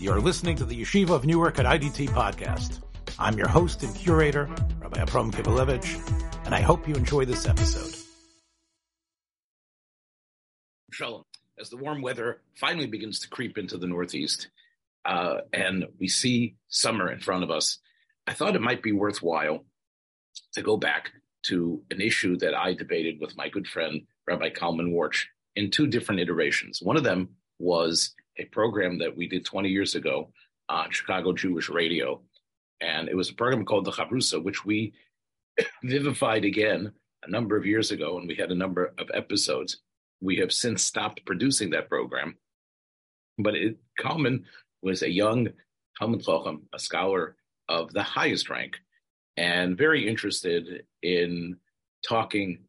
You're listening to the Yeshiva of Newark at IDT podcast. I'm your host and curator, Rabbi Abram Kivelevitz, and I hope you enjoy this episode. Shalom. As the warm weather finally begins to creep into the Northeast, uh, and we see summer in front of us, I thought it might be worthwhile to go back to an issue that I debated with my good friend, Rabbi Kalman Worch, in two different iterations. One of them was a program that we did 20 years ago on Chicago Jewish Radio. And it was a program called the Chavrusa, which we vivified again a number of years ago, and we had a number of episodes. We have since stopped producing that program. But it, Kalman was a young Talmud Chacham, a scholar of the highest rank, and very interested in talking,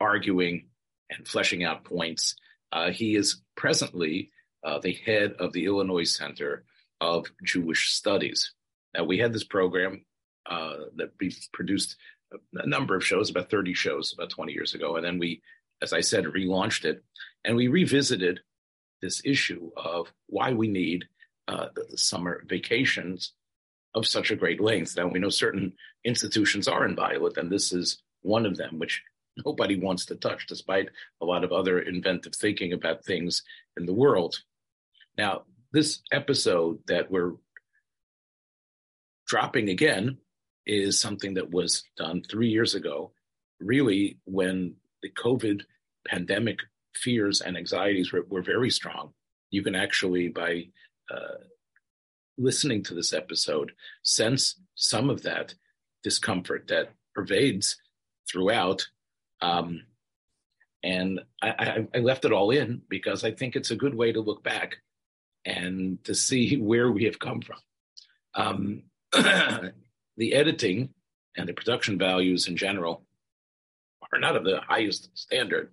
arguing, and fleshing out points. Uh, he is presently uh, the head of the Illinois Center of Jewish Studies. Now, we had this program uh, that we produced a number of shows, about 30 shows, about 20 years ago. And then we, as I said, relaunched it and we revisited this issue of why we need uh, summer vacations of such a great length. Now, we know certain institutions are inviolate, and this is one of them, which nobody wants to touch, despite a lot of other inventive thinking about things in the world. Now, this episode that we're dropping again is something that was done three years ago, really when the COVID pandemic fears and anxieties were, were very strong. You can actually, by uh, listening to this episode, sense some of that discomfort that pervades throughout. Um, and I, I, I left it all in because I think it's a good way to look back and to see where we have come from. Um, the editing and the production values in general are not of the highest standard.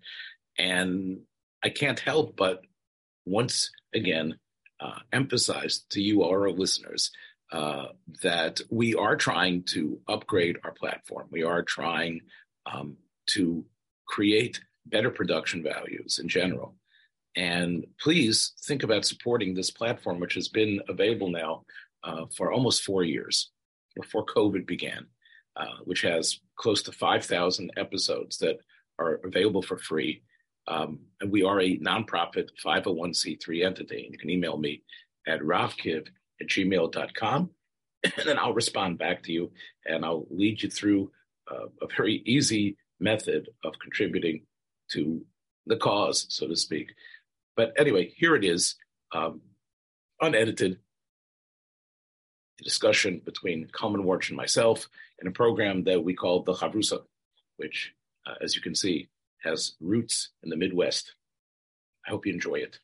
And I can't help but once again uh, emphasize to you, our listeners, uh, that we are trying to upgrade our platform. We are trying um, to create better production values in general. And please think about supporting this platform, which has been available now uh, for almost four years before COVID began, uh, which has close to 5,000 episodes that are available for free. Um, and we are a nonprofit 501c3 entity. And you can email me at ravkiv at gmail.com. And then I'll respond back to you and I'll lead you through uh, a very easy method of contributing to the cause, so to speak. But anyway, here it is, um, unedited, a discussion between Kalman Worch and myself in a program that we call the Chavrusa, which, uh, as you can see, has roots in the Midwest. I hope you enjoy it.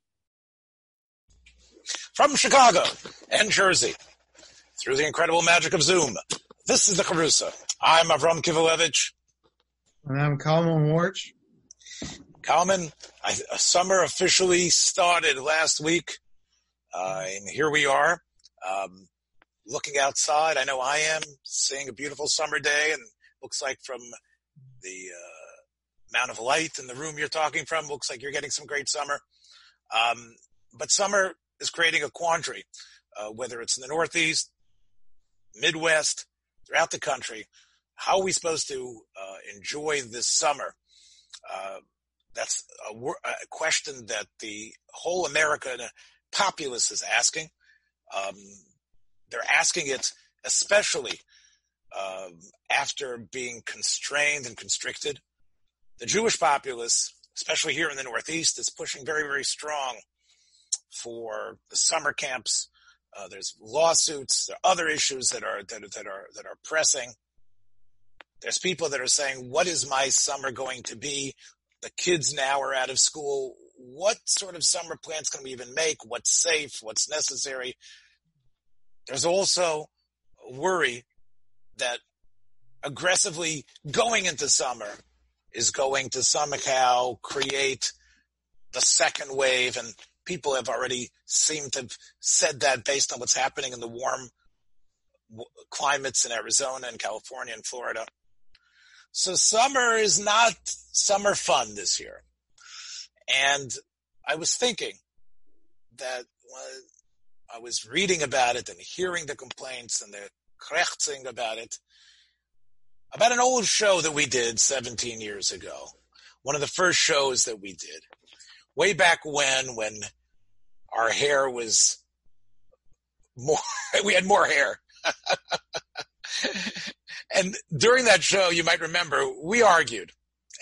From Chicago and Jersey, through the incredible magic of Zoom, this is the Chavrusa. I'm Avram Kivelevitz. And I'm Kalman Warch. Kalman, I, summer officially started last week, uh, and here we are. Um, looking outside, I know I am seeing a beautiful summer day, and looks like from the uh, amount of light in the room you're talking from, looks like you're getting some great summer. Um, but summer is creating a quandary, uh, whether it's in the Northeast, Midwest, throughout the country. How are we supposed to uh, enjoy this summer? That's a, a, question that the whole American populace is asking. Um, they're asking it especially uh, after being constrained and constricted. The Jewish populace, especially here in the Northeast, is pushing very, very strong for the summer camps. Uh, there's lawsuits. There are other issues that are that, that are that are pressing. There's people that are saying, "What is my summer going to be? The kids now are out of school. What sort of summer plans can we even make? What's safe? What's necessary? There's also worry that aggressively going into summer is going to somehow create the second wave. And people have already seemed to have said that based on what's happening in the warm climates in Arizona and California and Florida. So summer is not summer fun this year. And I was thinking that I was reading about it and hearing the complaints and the krechzing about it, about an old show that we did 17 years ago. One of the first shows that we did. Way back when, when our hair was more, we had more hair. and during that show, you might remember, we argued,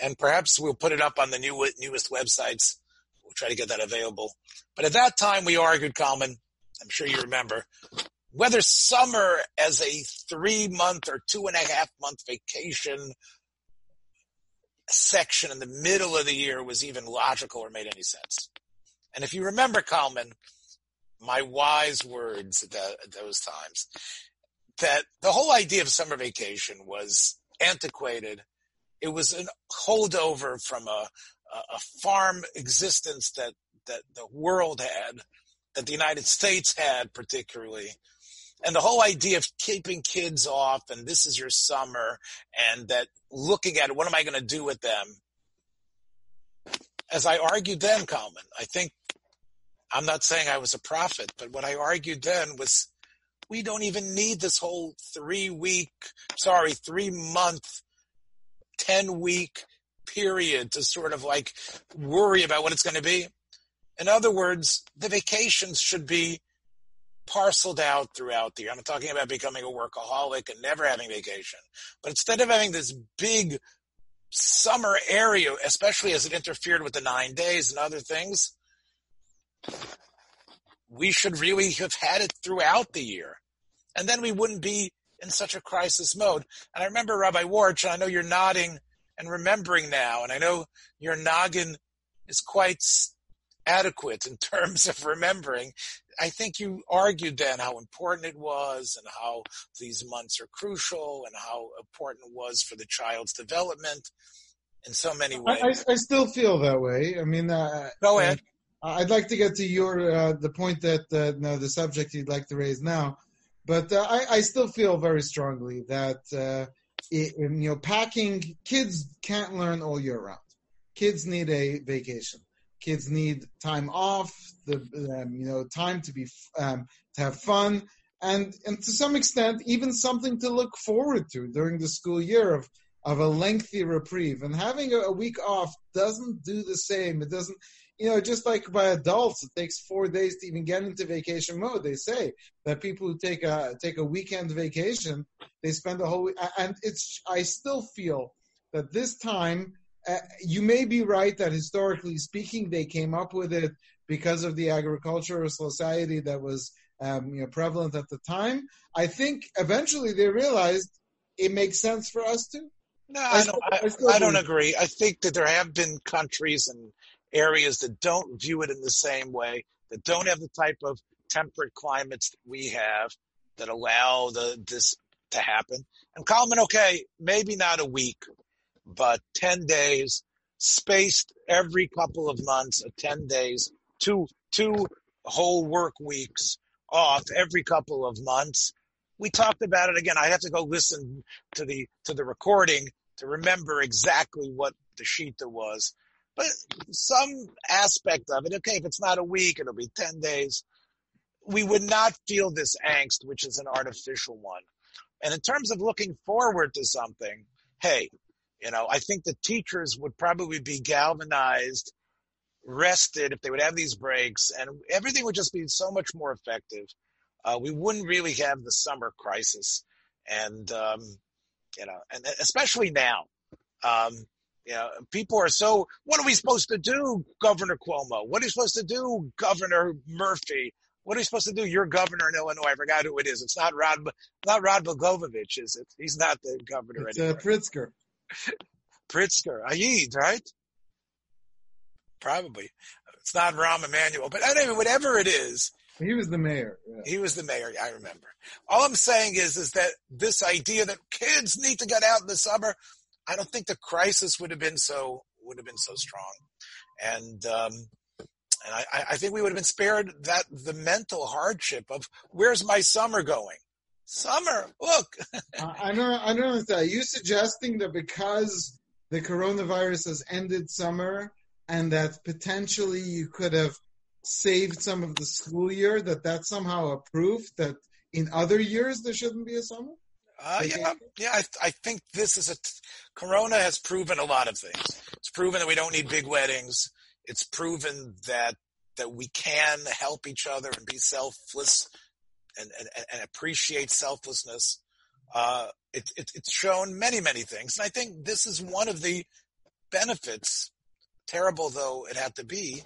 and perhaps we'll put it up on the new, newest websites. We'll try to get that available. But at that time, we argued, Kalman, I'm sure you remember, whether summer as a three month or two and a half month vacation section in the middle of the year was even logical or made any sense. And if you remember, Kalman, my wise words at, that, at those times, that the whole idea of summer vacation was antiquated. It was a holdover from a, a farm existence that, that the world had, that the United States had particularly. And the whole idea of keeping kids off and this is your summer and that looking at it, what am I going to do with them? As I argued then, Kalman, I think I'm not saying I was a prophet, but what I argued then was we don't even need this whole three week, sorry, three month, 10 week period to sort of like worry about what it's going to be. In other words, the vacations should be parceled out throughout the year. I'm not talking about becoming a workaholic and never having vacation, but instead of having this big summer area, especially as it interfered with the nine days and other things, we should really have had it throughout the year. And then we wouldn't be in such a crisis mode. And I remember Rabbi Worch, and I know you're nodding and remembering now, and I know your noggin is quite adequate in terms of remembering. I think you argued then how important it was and how these months are crucial and how important it was for the child's development in so many ways. I, I still feel that way. I mean, uh, go ahead. Uh, I'd like to get to your uh, the point that uh, no, the subject you'd like to raise now, but I, I, still feel very strongly that it, you know packing kids can't learn all year round. Kids need a vacation. Kids need time off, the um, you know time to be um, to have fun, and and to some extent even something to look forward to during the school year of of a lengthy reprieve. And having a week off doesn't do the same. It doesn't you know, just like by adults, it takes four days to even get into vacation mode. They say that people who take a take a weekend vacation, they spend a whole week, and it's. I still feel that this time, uh, you may be right that historically speaking, they came up with it because of the agricultural society that was um, you know prevalent at the time. I think eventually they realized it makes sense for us to. No, I, I, don't, I, I don't agree. I think that there have been countries and areas that don't view it in the same way, that don't have the type of temperate climates that we have that allow the this to happen. And Kalman, okay, maybe not a week, but 10 days spaced every couple of months, 10 days, two, two whole work weeks off every couple of months. We talked about it again. I have to go listen to the, to the recording to remember exactly what the there was. But some aspect of it, okay, if it's not a week, it'll be 10 days. We would not feel this angst, which is an artificial one. And in terms of looking forward to something, hey, you know, I think the teachers would probably be galvanized, rested if they would have these breaks, and everything would just be so much more effective. Uh, we wouldn't really have the summer crisis, and um, you know, and especially now. Um, you know, people are so, what are we supposed to do, Governor Cuomo? What are you supposed to do, Governor Murphy? What are you supposed to do? You're governor in Illinois. I forgot who it is. It's not Rod, not Rod Blagojevich, is it? He's not the governor it's, anymore. Uh, Pritzker. Pritzker. Ayid, right? Probably. It's not Rahm Emanuel, but anyway, whatever it is. He was the mayor. Yeah. He was the mayor. I remember. All I'm saying is, is that this idea that kids need to get out in the summer, I don't think the crisis would have been so would have been so strong, and um, and I, I think we would have been spared that the mental hardship of where's my summer going. Summer, look. I don't. I don't understand. Are you suggesting that because the coronavirus has ended summer, and that potentially you could have saved some of the school year? That that's somehow a proof that in other years there shouldn't be a summer? Uh, yeah, yeah. I, I, think this is a Corona has proven a lot of things. It's proven that we don't need big weddings. It's proven that that we can help each other and be selfless and and, and appreciate selflessness. Uh, it, it, it's shown many many things, and I think this is one of the benefits. Terrible though it had to be,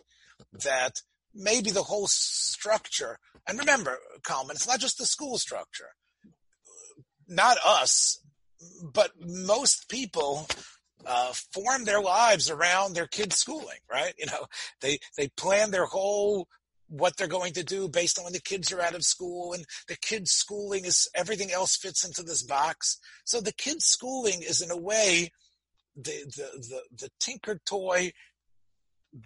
that maybe the whole structure. And remember, Kalman, it's not just the school structure not us, but most people uh, form their lives around their kids' schooling, right? You know, they they plan their whole what they're going to do based on when the kids are out of school, and the kids' schooling is everything else fits into this box. So the kids' schooling is in a way the the the, the tinker toy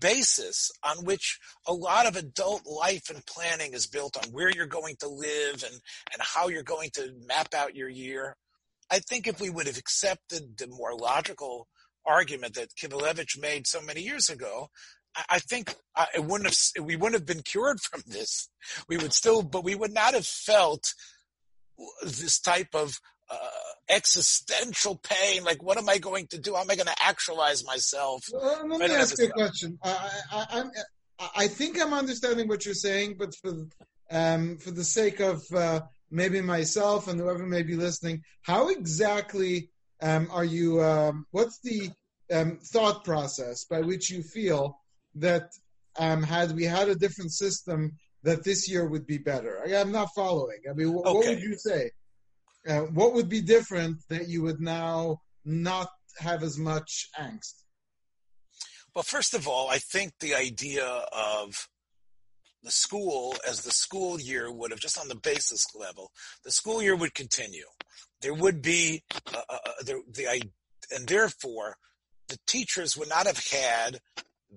basis on which a lot of adult life and planning is built on where you're going to live and, and how you're going to map out your year. I think if we would have accepted the more logical argument that Kivelevitz made so many years ago, I think uh, it wouldn't have, we wouldn't have been cured from this. We would still, but we would not have felt this type of uh, existential pain. Like, what am I going to do? How am I going to actualize myself? Well, let me ask you a question. I, I, I, I, think I'm understanding what you're saying, but for um, for the sake of uh, maybe myself and whoever may be listening, how exactly um, are you? Um, what's the um, thought process by which you feel that um, had we had a different system, that this year would be better? I, am not following. I mean, okay. what would you say? Uh, what would be different that you would now not have as much angst? Well, first of all, I think the idea of the school as the school year would have just on the basis level, the school year would continue. There would be uh, uh, uh the, the and therefore the teachers would not have had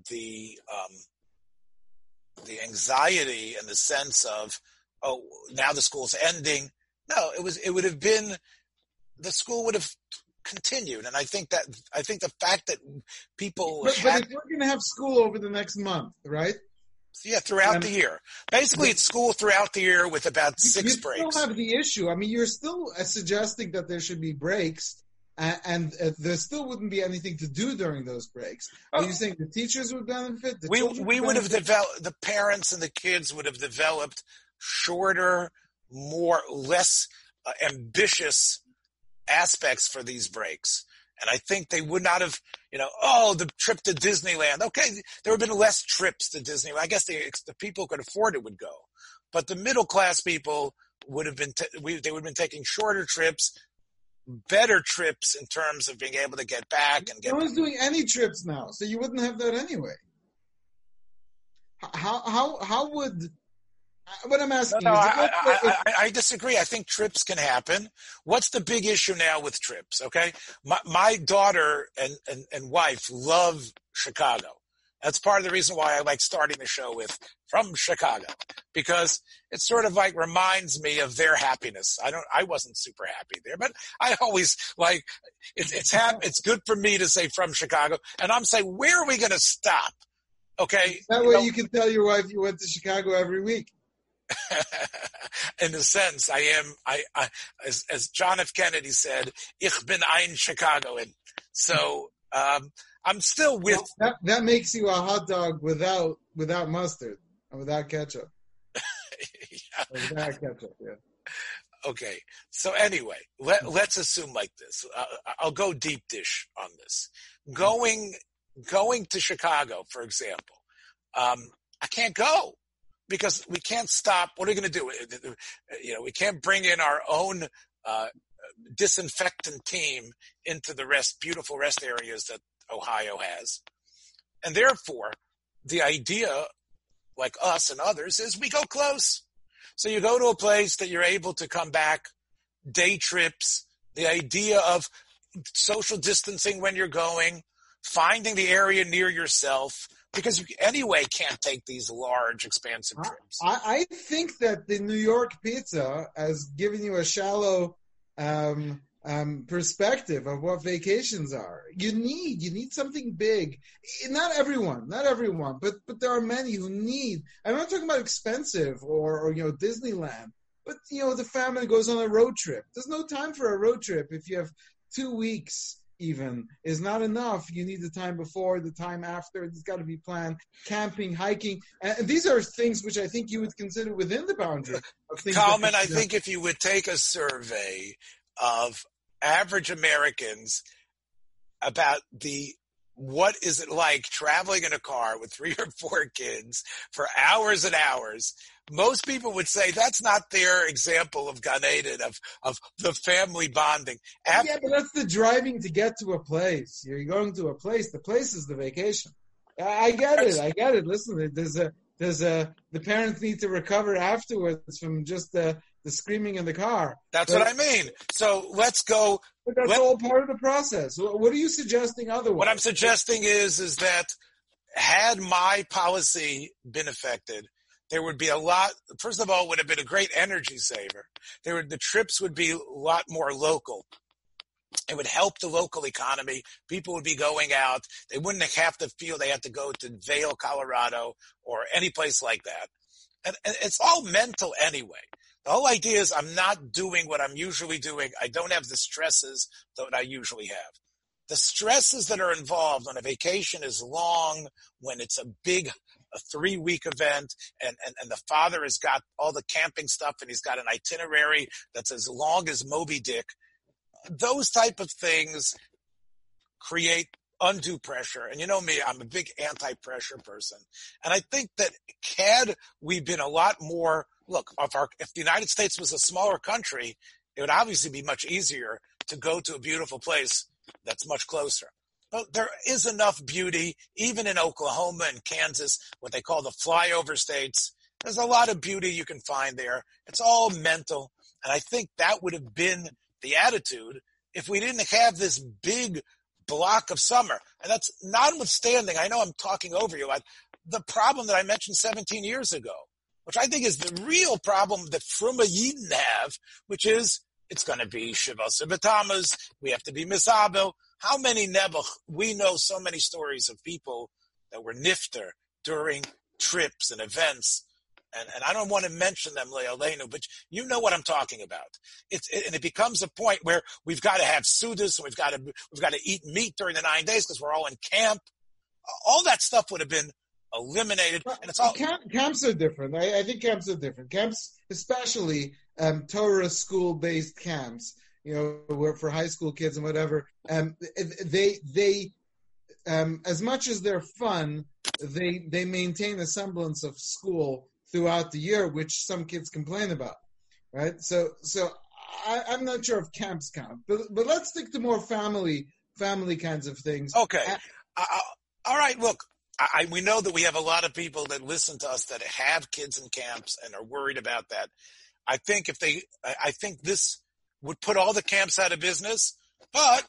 the um, the anxiety and the sense of oh now the school's ending no, it was it would have been the school would have continued, and I think that I think the fact that people but, had, but if we're going to have school over the next month, right? Yeah, throughout the year. Basically, it's school throughout the year with about six you breaks. You still have the issue. I mean, you're still uh, suggesting that there should be breaks, and, and uh, there still wouldn't be anything to do during those breaks. Are oh. you saying the teachers would benefit? we we would, would have developed. The parents and the kids would have developed shorter more less uh, ambitious aspects for these breaks. And I think they would not have, you know, oh, the trip to Disneyland. Okay, there would have been less trips to Disneyland. I guess the, the people who could afford it would go, but the middle class people would have been t- we, they would have been taking shorter trips, better trips in terms of being able to get back and get. No one's doing any trips now, so you wouldn't have that anyway. How how how would what I'm asking no, no, I, I, I, I, disagree. I think trips can happen. What's the big issue now with trips? Okay, my, my daughter and, and, and wife love Chicago. That's part of the reason why I like starting the show with from Chicago because it sort of like reminds me of their happiness. I don't, I wasn't super happy there, but I always like it, it's hap- it's good for me to say from Chicago, and I'm saying where are we going to stop? Okay, that way you, know, you can tell your wife you went to Chicago every week. in a sense, I am. I, I as, as, John F. Kennedy said, "Ich bin ein Chicagoan." So um, I'm still with. Well, that, that, makes you a hot dog without without mustard and without ketchup. yeah. Without ketchup, yeah. Okay. So anyway, let, let's assume like this. Uh, I'll go deep dish on this. Going going to Chicago, for example, um, I can't go because we can't stop. What are we going to do? You know, we can't bring in our own uh, disinfectant team into the rest, beautiful rest areas that Ohio has. And therefore, the idea, like us and others, is we go close. So you go to a place that you're able to come back, day trips, the idea of social distancing when you're going, finding the area near yourself, because you anyway can't take these large, expansive trips. I, I think that the New York pizza has given you a shallow um, um, perspective of what vacations are. You need you need something big. Not everyone, not everyone, but but there are many who need. I'm not talking about expensive or, or you know Disneyland, but you know the family goes on a road trip. There's no time for a road trip if you have two weeks even is not enough. You need the time before, the time after. It's got to be planned. Camping, hiking, and these are things which I think you would consider within the boundary of things. Kalman, I think if you would take a survey of average Americans about the what is it like traveling in a car with three or four kids for hours and hours? Most people would say that's not their example of Gan Eden, of, of the family bonding. After- yeah, but that's the driving to get to a place. You're going to a place. The place is the vacation. I get it. I get it. Listen, there's a, there's a, the parents need to recover afterwards from just the, the screaming in the car. That's but, what I mean. So let's go. But that's let, all part of the process. What are you suggesting otherwise? What I'm suggesting is, is that had my policy been affected, there would be a lot. First of all, would have been a great energy saver. There would the trips would be a lot more local. It would help the local economy. People would be going out. They wouldn't have to feel they had to go to Vail, Colorado, or any place like that. And, and it's all mental anyway. The whole idea is I'm not doing what I'm usually doing. I don't have the stresses that I usually have. The stresses that are involved when a vacation is long, when it's a big a three week event and, and, and the father has got all the camping stuff and he's got an itinerary that's as long as Moby Dick. Those type of things create undue pressure. And you know me, I'm a big anti-pressure person. And I think that had we been a lot more, look, if, our, if the United States was a smaller country, it would obviously be much easier to go to a beautiful place that's much closer. But there is enough beauty, even in Oklahoma and Kansas, what they call the flyover states. There's a lot of beauty you can find there. It's all mental. And I think that would have been the attitude if we didn't have this big block of summer. And that's notwithstanding, I know I'm talking over you, the problem that I mentioned 17 years ago, which I think is the real problem that Fruma Yidden have, which is it's going to be Shiva Sibatamas. We have to be Misabel. How many Nebuch? We know so many stories of people that were nifter during trips and events and, and I don't want to mention them, Leolenu, but you know what I'm talking about. It's, it, and it becomes a point where we've got to have sudas and we've got to, we've got to eat meat during the nine days because we're all in camp. All that stuff would have been eliminated. And it's all camp, camps are different. I, I, think camps are different. Camps, especially um, Torah school based camps, you know, for high school kids and whatever. Um, they they um, as much as they're fun, they they maintain a semblance of school throughout the year, which some kids complain about, right? So, so I, am not sure if camps count, but but let's stick to more family family kinds of things. Okay, uh, all right. Look, I, we know that we have a lot of people that listen to us that have kids in camps and are worried about that. I think if they, I think this would put all the camps out of business, but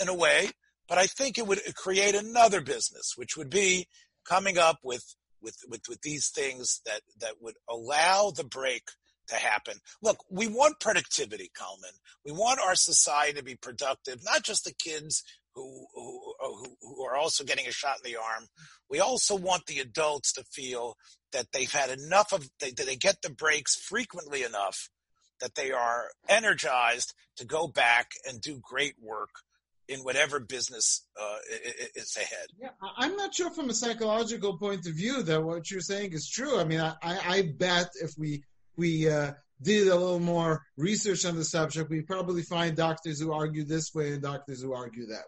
in a way, but I think it would create another business, which would be coming up with with, with, with these things that, that would allow the break to happen. Look, we want productivity, Kalman. We want our society to be productive, not just the kids who, who, who, are also getting a shot in the arm. We also want the adults to feel that they've had enough of, they, they get the breaks frequently enough that they are energized to go back and do great work in whatever business uh, is ahead. Yeah, I'm not sure from a psychological point of view that what you're saying is true. I mean, I, I bet if we we uh, did a little more research on the subject, we probably find doctors who argue this way and doctors who argue that.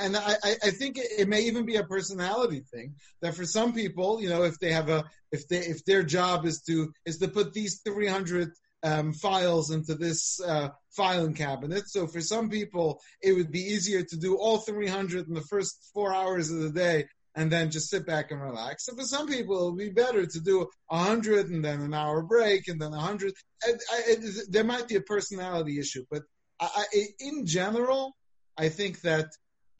And I, I think it may even be a personality thing that for some people, you know, if they have a, if they, if their job is to, is to put these 300 um, files into this uh, filing cabinet. So for some people, it would be easier to do all 300 in the first four hours of the day and then just sit back and relax. So for some people, it would be better to do 100 and then an hour break and then 100. I, I, there might be a personality issue, but I, in general, I think that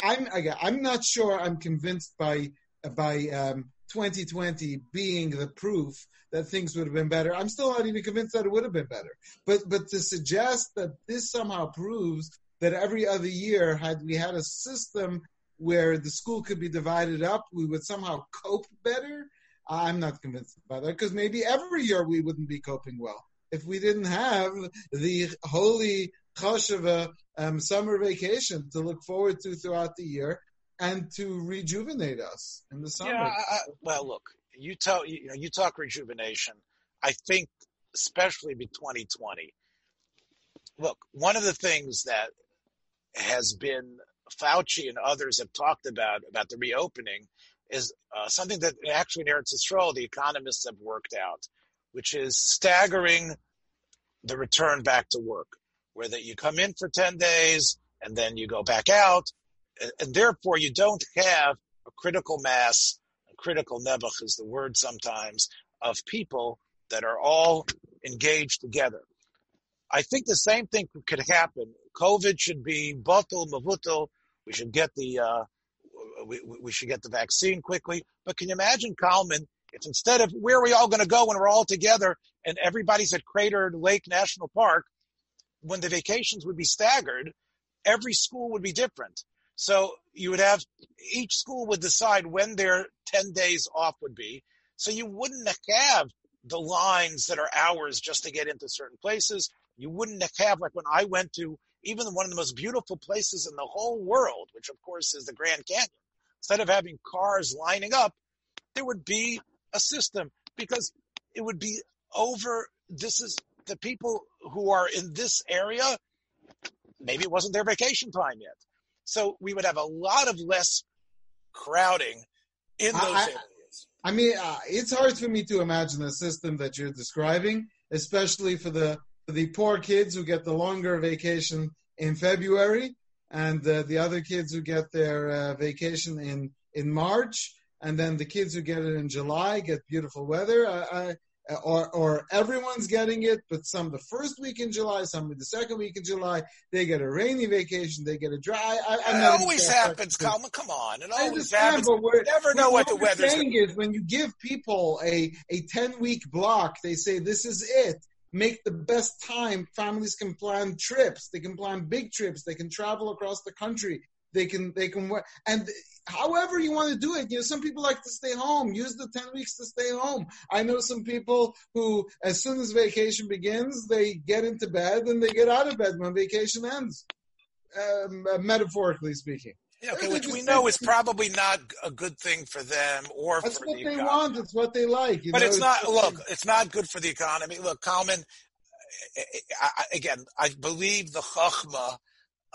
I'm again, I'm not sure I'm convinced by by um, 2020 being the proof that things would have been better. I'm still not even convinced that it would have been better. But but to suggest that this somehow proves that every other year, had we had a system where the school could be divided up, we would somehow cope better. I'm not convinced about that because maybe every year we wouldn't be coping well if we didn't have the holy Chosheva um, summer vacation to look forward to throughout the year and to rejuvenate us in the summer. Yeah, I, well, look, you tell you know you talk rejuvenation. I think, especially be 2020. Look, one of the things that has been Fauci and others have talked about about the reopening is uh, something that actually in Eretz Yisrael the economists have worked out, which is staggering the return back to work, where that you come in for 10 days and then you go back out, and, and therefore you don't have a critical mass, a critical nebuch is the word sometimes, of people that are all engaged together. I think the same thing could happen. COVID should be batul mavutul. We should get the uh, we, we should get the vaccine quickly. But can you imagine, Kalman, if instead of where are we all going to go when we're all together and everybody's at Crater Lake National Park, when the vacations would be staggered, every school would be different. So you would have each school would decide when their 10 days off would be. So you wouldn't have the lines that are hours just to get into certain places. You wouldn't have like when I went to even one of the most beautiful places in the whole world, which of course is the Grand Canyon. Instead of having cars lining up, there would be a system because it would be over. This is the people who are in this area. Maybe it wasn't their vacation time yet. So we would have a lot of less crowding in those I, areas. I mean, uh, it's hard for me to imagine the system that you're describing, especially for the for the poor kids who get the longer vacation in February, and uh, the other kids who get their uh, vacation in in March and then the kids who get it in July get beautiful weather. I, I, or, or everyone's getting it, but some the first week in July, some the second week in July, they get a rainy vacation, they get a dry. I, I it always happens, Calma. Come on, it always happens. But you never know what, the weather is. what the weather's. saying is when you give people a a ten week block, they say this is it. Make the best time. Families can plan trips. They can plan big trips. They can travel across the country. They can they can work and however you want to do it. You know, some people like to stay home. Use the ten weeks to stay home. I know some people who, as soon as vacation begins, they get into bed and they get out of bed when vacation ends. Um, uh, metaphorically speaking. Yeah, okay, which we know is probably not a good thing for them or That's for what the they economy. want. It's what they like. but know? it's not. It's Look, it's not good for the economy. Look, Kalman. I, I, again, I believe the chachma.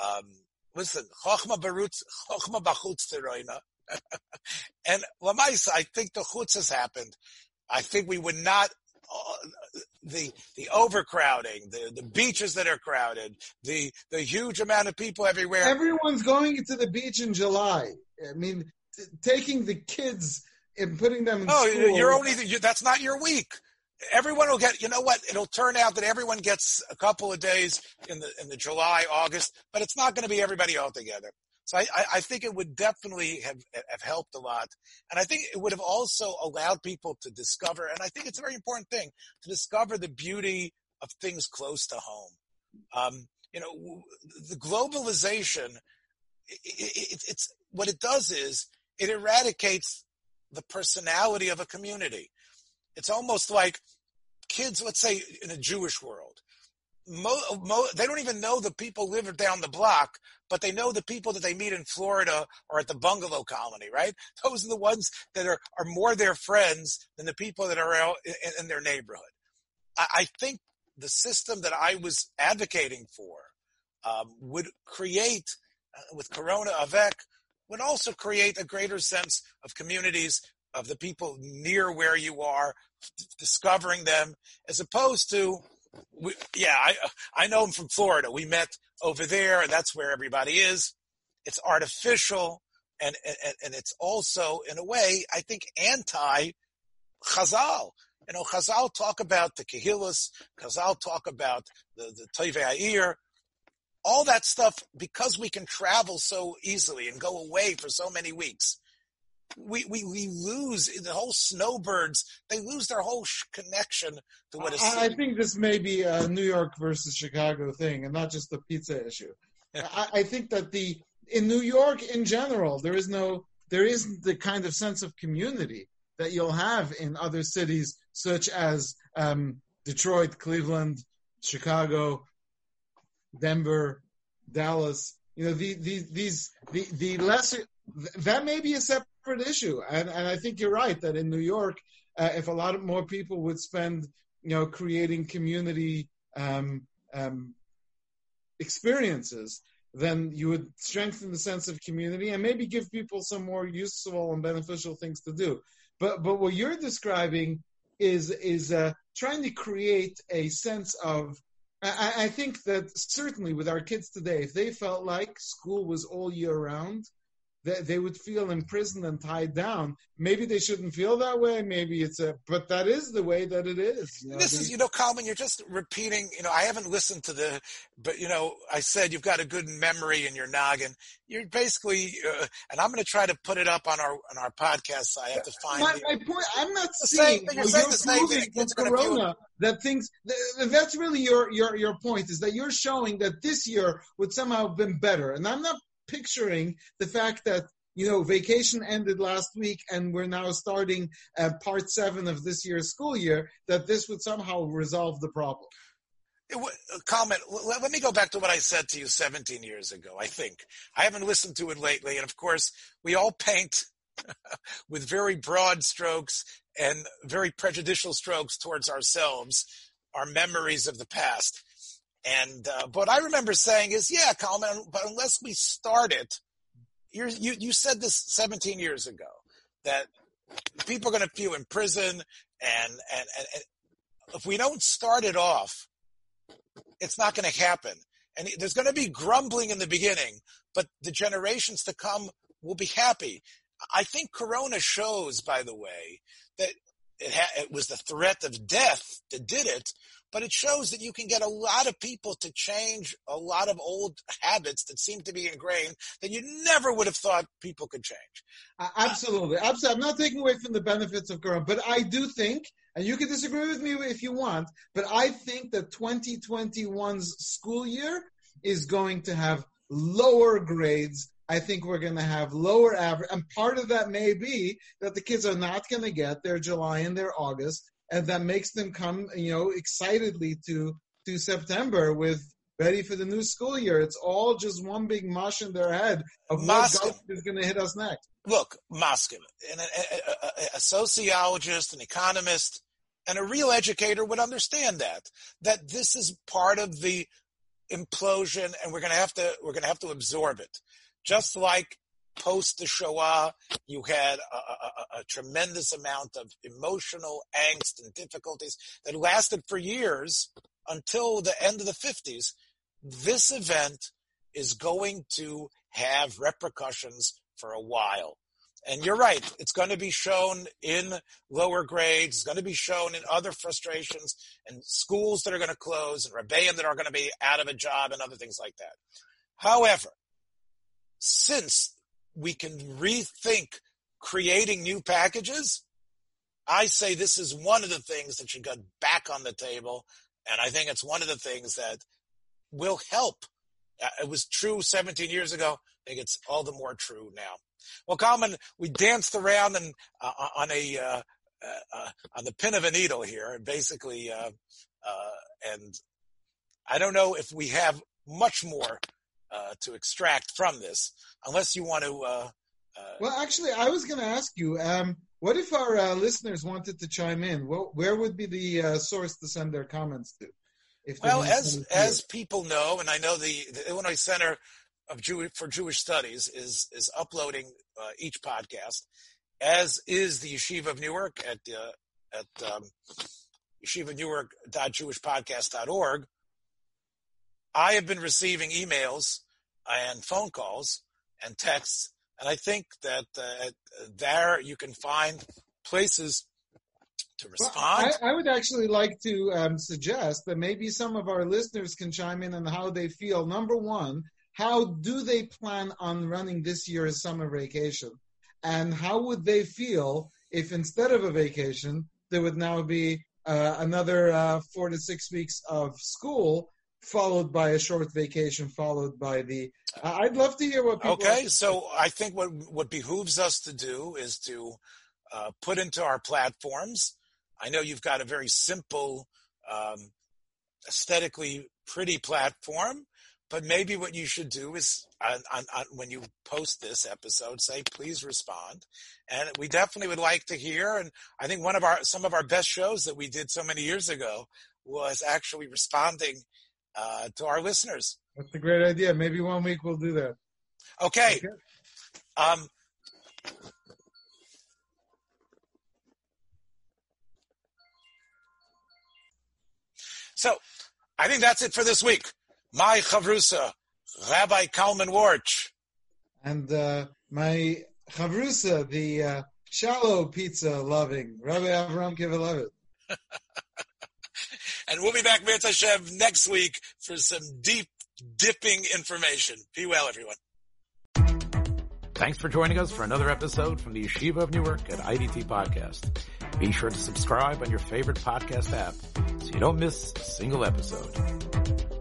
Um, listen, chachma barutz, chachma bachutz teroina. and lamaisa, I think the chutz has happened. I think we would not uh, the the overcrowding, the the beaches that are crowded, the the huge amount of people everywhere. Everyone's going to the beach in July. I mean, t- taking the kids and putting them in oh, school. you're only you, that's not your week. Everyone will get. You know what? It'll turn out that everyone gets a couple of days in the in the July August, but it's not going to be everybody all together. So I, I, think it would definitely have, have helped a lot. And I think it would have also allowed people to discover, and I think it's a very important thing, to discover the beauty of things close to home. Um, you know, the globalization, it, it, it's, what it does is it eradicates the personality of a community. It's almost like kids, let's say in a Jewish world, Mo, mo, they don't even know the people live down the block, but they know the people that they meet in Florida or at the bungalow colony, right? Those are the ones that are, are more their friends than the people that are out in, in their neighborhood. I, I, think the system that I was advocating for um, would create, uh, with Corona Avec, would also create a greater sense of communities of the people near where you are, discovering them, as opposed to we, yeah, I I know him from Florida. We met over there, and that's where everybody is. It's artificial, and and, and it's also, in a way, I think, anti Chazal. You know, Chazal talk about the Kehillas, Chazal talk about the the Toivei all that stuff because we can travel so easily and go away for so many weeks we, we, we lose the whole snowbirds. They lose their whole sh- connection to what is. I, I think this may be a New York versus Chicago thing, and not just the pizza issue. I, I think that the in New York in general, there is no there isn't the kind of sense of community that you'll have in other cities such as um, Detroit, Cleveland, Chicago, Denver, Dallas. You know, the, the, these the the lesser that may be a separate issue, and and I think you're right that in New York, uh, if a lot of more people would spend, you know, creating community um, um, experiences, then you would strengthen the sense of community and maybe give people some more useful and beneficial things to do. But but what you're describing is is uh, trying to create a sense of. I, I think that certainly with our kids today, if they felt like school was all year round, they, they would feel imprisoned and tied down. Maybe they shouldn't feel that way. Maybe it's a, but that is the way that it is. You know, this is, you know, Kalman, you're just repeating, you know, I haven't listened to the, but you know, I said you've got a good memory in your noggin. You're basically, uh, and I'm going to try to put it up on our, on our podcast. So I have to find my, the, my point. I'm not saying, you're saying the same thing. Corona, that things, that's really your, your, your point is that you're showing that this year would somehow have been better. And I'm not picturing the fact that you know vacation ended last week and we're now starting uh, part seven of this year's school year that this would somehow resolve the problem. Comment let me go back to what i said to you 17 years ago i think. I haven't listened to it lately and of course we all paint with very broad strokes and very prejudicial strokes towards ourselves our memories of the past and uh, what I remember saying is, yeah, Kalman, but unless we start it, you you said this 17 years ago that people are going to feel in prison, and, and and and if we don't start it off, it's not going to happen. And there's going to be grumbling in the beginning, but the generations to come will be happy. I think Corona shows, by the way, that it, ha- it was the threat of death that did it, but it shows that you can get a lot of people to change a lot of old habits that seem to be ingrained that you never would have thought people could change. Uh, absolutely. Absolutely. I'm not taking away from the benefits of Corona, but I do think, and you can disagree with me if you want, but I think that 2021's school year is going to have lower grades I think we're going to have lower average, and part of that may be that the kids are not going to get their July and their August, and that makes them come, you know, excitedly to to September with ready for the new school year. It's all just one big mush in their head of what is going to hit us next. Look, Moskin, a, a, a, sociologist, an economist, and a real educator would understand that that this is part of the implosion, and we're going to have to we're going to have to absorb it. Just like post the Shoah, you had a, a, a, tremendous amount of emotional angst and difficulties that lasted for years until the end of the 50s. This event is going to have repercussions for a while. And you're right, it's going to be shown in lower grades, it's going to be shown in other frustrations and schools that are going to close and rebellion that are going to be out of a job and other things like that. However, since we can rethink creating new packages, I say this is one of the things that should go back on the table. And I think it's one of the things that will help. Uh, it was true 17 years ago. I think it's all the more true now. Well, Kalman, we danced around and uh, on a uh, uh, on the pin of a needle here, and basically, uh, uh, and I don't know if we have much more uh, to extract from this, unless you want to. Uh, uh, well, actually, I was going to ask you. Um, what if our uh, listeners wanted to chime in? Well, where would be the uh, source to send their comments to? well, as as people know, and I know the, the Illinois Center of Jew for Jewish Studies is is uploading uh, each podcast, as is the Yeshiva of Newark at uh, at um, yeshivanewark.jewishpodcast.org. I have been receiving emails and phone calls and texts, and I think that uh, there you can find places to respond. Well, I, I, would actually like to um, suggest that maybe some of our listeners can chime in on how they feel. Number one, how do they plan on running this year's summer vacation? And how would they feel if instead of a vacation, there would now be uh, another uh, four to six weeks of school followed by a short vacation, followed by the. I'd love to hear what people. Okay, so I think what what behooves us to do is to uh, put into our platforms. I know you've got a very simple, um, aesthetically pretty platform, but maybe what you should do is on, on, on, when you post this episode, say please respond, and we definitely would like to hear. And I think one of our some of our best shows that we did so many years ago was actually responding uh, to our listeners. That's a great idea. Maybe one week we'll do that. Okay. okay. Um, so I think that's it for this week. My chavrusa, Rabbi Kalman Worch. And uh, my chavrusa, the uh, shallow pizza loving, Rabbi Avram Kivelevitz. and we'll be back, Mirz Hashem, next week for some deep, dipping information. Be well, everyone. Thanks for joining us for another episode from the Yeshiva of Newark at IDT Podcast. Be sure to subscribe on your favorite podcast app so you don't miss a single episode.